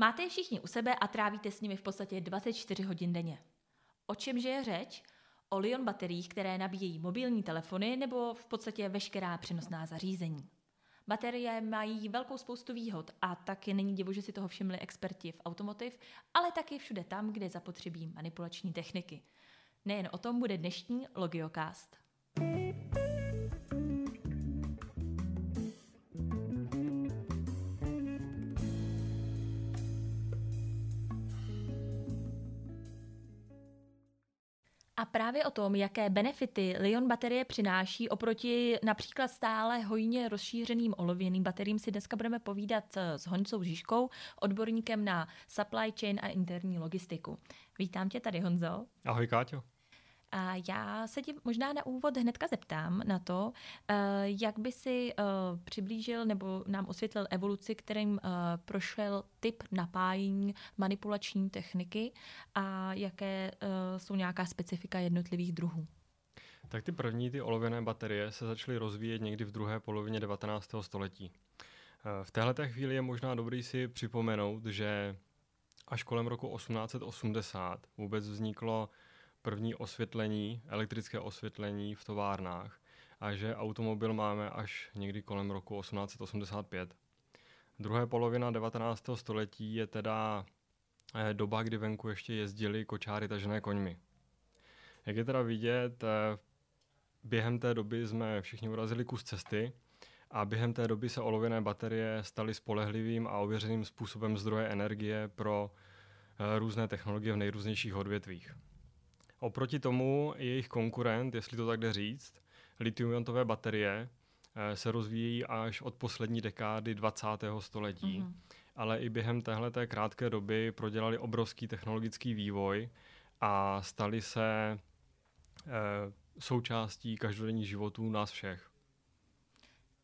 Máte je všichni u sebe a trávíte s nimi v podstatě 24 hodin denně. O čemže je řeč? O Lion bateriích, které nabíjejí mobilní telefony nebo v podstatě veškerá přenosná zařízení. Baterie mají velkou spoustu výhod a taky není divu, že si toho všimli experti v automotiv, ale taky všude tam, kde zapotřebí manipulační techniky. Nejen o tom bude dnešní Logiocast. A právě o tom, jaké benefity Lion baterie přináší oproti například stále hojně rozšířeným olověným bateriím, si dneska budeme povídat s Honzou Žižkou, odborníkem na supply chain a interní logistiku. Vítám tě tady, Honzo. Ahoj, Káťo. A já se ti možná na úvod hnedka zeptám na to, eh, jak by si eh, přiblížil nebo nám osvětlil evoluci, kterým eh, prošel typ napájení manipulační techniky a jaké jsou nějaká specifika jednotlivých druhů. Tak ty první, ty olověné baterie, se začaly rozvíjet někdy v druhé polovině 19. století. V téhle chvíli je možná dobrý si připomenout, že až kolem roku 1880 vůbec vzniklo první osvětlení, elektrické osvětlení v továrnách a že automobil máme až někdy kolem roku 1885. Druhé polovina 19. století je teda eh, doba, kdy venku ještě jezdili kočáry tažené koňmi. Jak je teda vidět, eh, během té doby jsme všichni urazili kus cesty a během té doby se olověné baterie staly spolehlivým a ověřeným způsobem zdroje energie pro eh, různé technologie v nejrůznějších odvětvích. Oproti tomu jejich konkurent, jestli to tak jde říct, litium-iontové baterie, eh, se rozvíjí až od poslední dekády 20. století. Mm-hmm. Ale i během téhle krátké doby prodělali obrovský technologický vývoj a stali se e, součástí každodenních životů nás všech.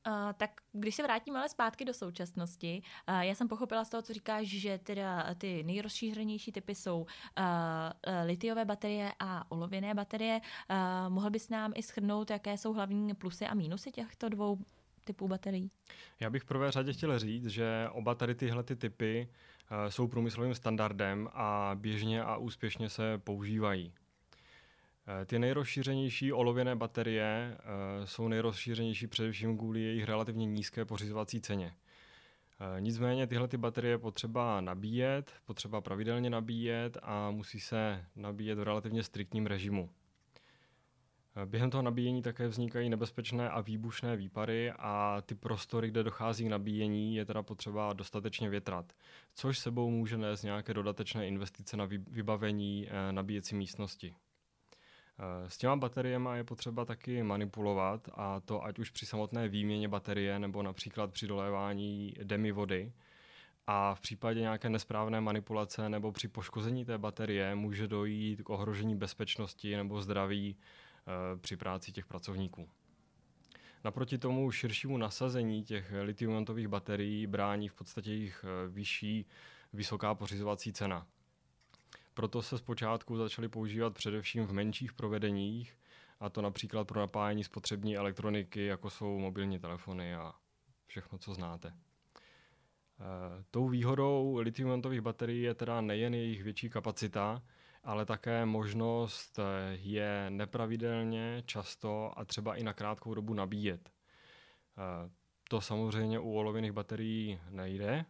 Uh, tak když se vrátíme ale zpátky do současnosti, uh, já jsem pochopila z toho, co říkáš, že teda ty nejrozšířenější typy jsou uh, litiové baterie a olověné baterie. Uh, mohl bys nám i schrnout, jaké jsou hlavní plusy a mínusy těchto dvou typů baterií? Já bych v prvé řadě chtěl říct, že oba tady tyhle ty typy jsou průmyslovým standardem a běžně a úspěšně se používají. Eh, ty nejrozšířenější olověné baterie uh, jsou nejrozšířenější především kvůli jejich relativně nízké pořizovací ceně. Uh, nicméně tyhle ty baterie potřeba nabíjet, potřeba pravidelně nabíjet a musí se nabíjet v relativně striktním režimu. Během toho nabíjení také vznikají nebezpečné a výbušné výpary a ty prostory, kde dochází k nabíjení, je teda potřeba dostatečně větrat, což sebou může nést nějaké dodatečné investice na vybavení nabíjecí místnosti. Eh, s těma bateriemi je potřeba taky manipulovat a to ať už při samotné výměně baterie nebo například při dolévání demi vody. A v případě nějaké nesprávné manipulace nebo při poškození té baterie může dojít k ohrožení bezpečnosti nebo zdraví e, při práci těch pracovníků. Naproti tomu širšímu nasazení těch litium baterií brání v podstatě jejich eh, vyšší vysoká pořizovací cena. Proto se zpočátku začaly používat především v menších provedeních, a to například pro napájení spotřební elektroniky, jako jsou mobilní telefony a všechno, co znáte. E, tou výhodou litium baterií je teda nejen jejich větší kapacita, ale také možnost e, je nepravidelně, často a třeba i na krátkou dobu nabíjet. E, to samozřejmě u olověných baterií nejde,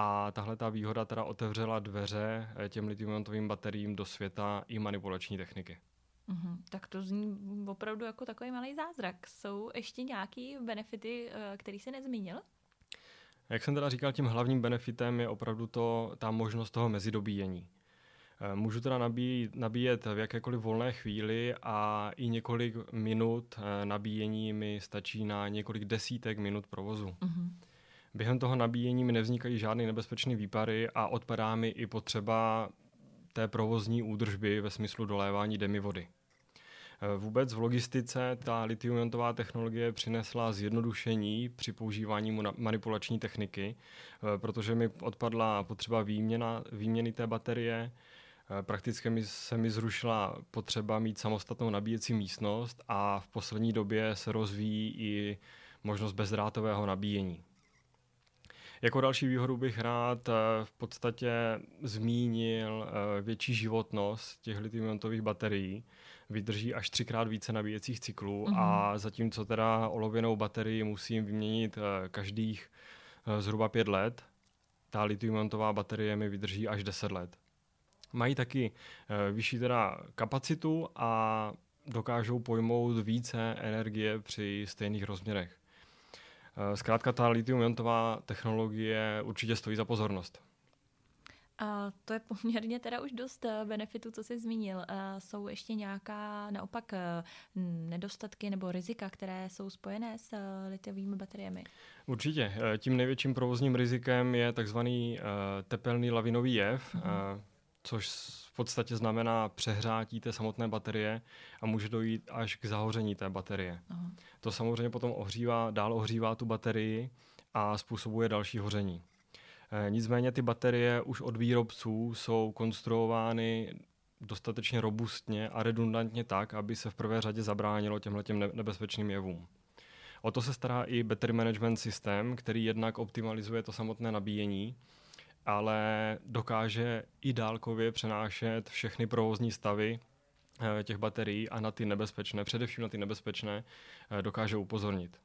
a tahle ta výhoda teda otevřela dveře eh, těm litium bateriím do světa i manipulační techniky. Mm-hmm. Tak to zní opravdu jako takový malý zázrak. Jsou ještě nějaké benefity, eh, který se nezmínil? Jak jsem teda říkal, tím hlavním benefitem je opravdu to, ta možnost toho mezidobíjení. Eh, můžu teda nabíjet, nabíjet v jakékoliv volné chvíli a i několik minut nabíjení mi stačí na několik desítek minut provozu. Mm-hmm. Během toho nabíjení mi nevznikají žádné nebezpečné výpary a odpadá mi i potřeba té provozní údržby ve smyslu dolévání demi vody. E, vůbec v logistice ta litium technologie přinesla zjednodušení při používání manipulační techniky, e, protože mi odpadla potřeba výměna, výměny té baterie, e, prakticky mi, se mi zrušila potřeba mít samostatnou nabíjecí místnost a v poslední době se rozvíjí i možnost bezdrátového nabíjení. Jako další výhodu bych rád v podstatě zmínil větší životnost těch lithium baterií. Vydrží až třikrát více nabíjecích cyklů mm-hmm. a zatímco teda olověnou baterii musím vyměnit každých zhruba pět let, ta lithium baterie mi vydrží až 10 let. Mají taky vyšší teda kapacitu a dokážou pojmout více energie při stejných rozměrech. Uh, zkrátka ta lithium-iontová technologie určitě stojí za pozornost. A to je poměrně teda už dost eh, benefitů, co jsi zmínil. A jsou ještě nějaká naopak nedostatky nebo rizika, které jsou spojené s litiovými bateriemi? Určitě. Tím největším provozním rizikem je takzvaný tepelný lavinový jev. Mm-hmm což v podstatě znamená přehrátí té samotné baterie a může dojít až k zahoření té baterie. Aha. To samozřejmě potom ohřívá, dál ohřívá tu baterii a způsobuje další hoření. E, nicméně ty baterie už od výrobců jsou konstruovány dostatečně robustně a redundantně tak, aby se v prvé řadě zabránilo těmhletěm nebezpečným jevům. O to se stará i Battery Management System, který jednak optimalizuje to samotné nabíjení, ale dokáže i dálkově přenášet všechny provozní stavy eh, těch baterií a na ty nebezpečné, především na ty nebezpečné, eh, dokáže upozornit.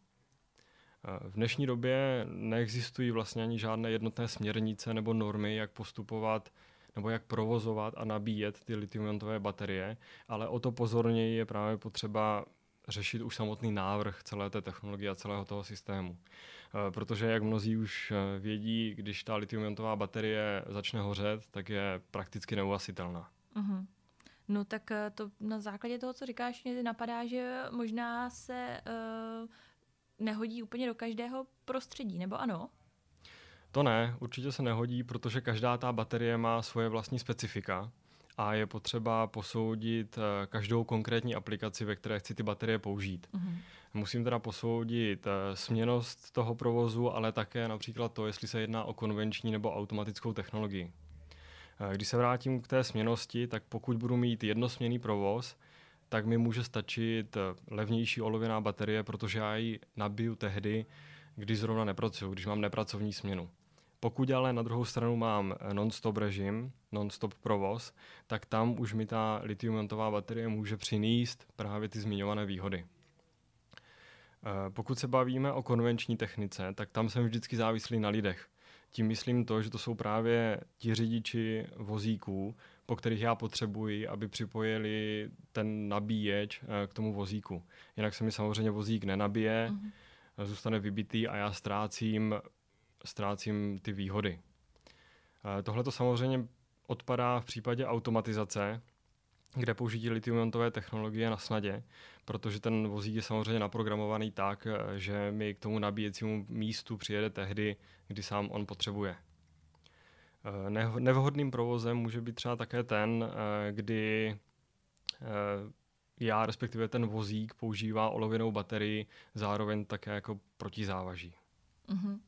Eh, v dnešní době neexistují vlastně ani žádné jednotné směrnice nebo normy, jak postupovat nebo jak provozovat a nabíjet ty litium baterie, ale o to pozorněji je právě potřeba řešit už samotný návrh celé té technologie a celého toho systému. Eh, protože jak mnozí už eh, vědí, když ta litium baterie začne hořet, tak je prakticky neuvasitelná. Uh-huh. No tak eh, to na základě toho, co říkáš, mě napadá, že možná se uh, nehodí úplně do každého prostředí, nebo ano? To ne, určitě se nehodí, protože každá ta baterie má svoje vlastní specifika a je potřeba posoudit každou konkrétní aplikaci, ve které chci ty baterie použít. Uh-huh. Musím teda posoudit eh, směnost toho provozu, ale také například to, jestli se jedná o konvenční nebo automatickou technologii. Eh, když se vrátím k té směnosti, tak pokud budu mít jednosměný provoz, tak mi může stačit eh, levnější olověná baterie, protože já ji nabiju tehdy, když zrovna nepracuju, když mám nepracovní směnu. Pokud ale na druhou stranu mám non-stop režim, non-stop provoz, tak tam už mi ta litium baterie může přinést právě ty zmiňované výhody. Eh, pokud se bavíme o konvenční technice, tak tam jsem vždycky závislý na lidech. Tím myslím to, že to jsou právě ti řidiči vozíků, po kterých já potřebuji, aby připojili ten nabíječ eh, k tomu vozíku. Jinak se mi samozřejmě vozík nenabije, uh-huh. zůstane vybitý a já ztrácím, ztrácím ty výhody. Tohle to samozřejmě odpadá v případě automatizace, kde použití litium technologie na snadě, protože ten vozík je samozřejmě naprogramovaný tak, eh, že mi k tomu nabíjecímu místu přijede tehdy, kdy sám on potřebuje. Eh, nevhodným provozem může být třeba také ten, eh, kdy já, respektive ten vozík, používá olověnou baterii zároveň také jako protizávaží. Mm-hmm.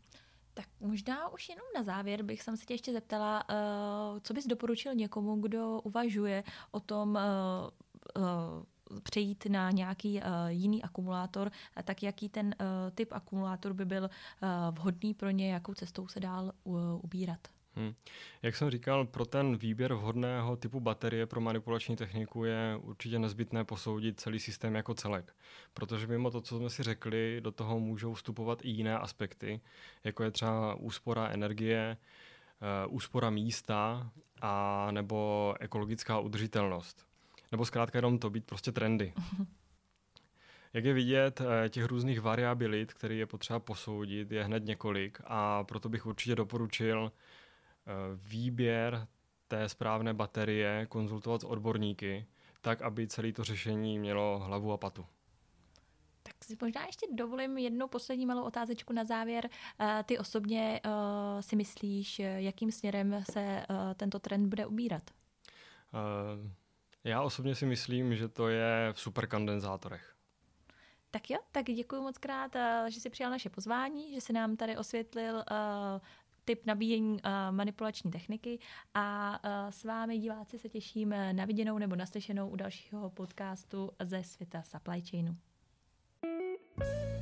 Tak možná už jenom na závěr bych se tě ještě zeptala, uh, co bys doporučil někomu, kdo uvažuje o tom uh, uh, přejít na nějaký jiný akumulátor, tak jaký ten typ akumulátor by byl vhodný pro ně, jakou cestou se dál ubírat? Hmm. Jak jsem říkal, pro ten výběr vhodného typu baterie pro manipulační techniku je určitě nezbytné posoudit celý systém jako celek. Protože mimo to, co jsme si řekli, do toho můžou vstupovat i jiné aspekty, jako je třeba úspora energie, eh, úspora místa a nebo ekologická udržitelnost. Nebo zkrátka jenom to být prostě trendy. Jak je vidět, eh, těch různých variabilit, které je potřeba posoudit, je hned několik a proto bych určitě doporučil výběr té správné baterie konzultovat s odborníky, tak aby celé to řešení mělo hlavu a patu. Tak si možná ještě dovolím jednu poslední malou otázečku na závěr. Eh, ty osobně uh, si myslíš, jakým směrem se tento trend bude ubírat? Já osobně si myslím, že to je v superkondenzátorech. Tak jo, tak děkuji moc krát, že jsi přijal naše pozvání, že jsi nám tady osvětlil typ nabíjení uh, manipulační techniky a uh, s vámi diváci se těším na viděnou nebo naslyšenou u dalšího podcastu ze světa supply chainu. thank you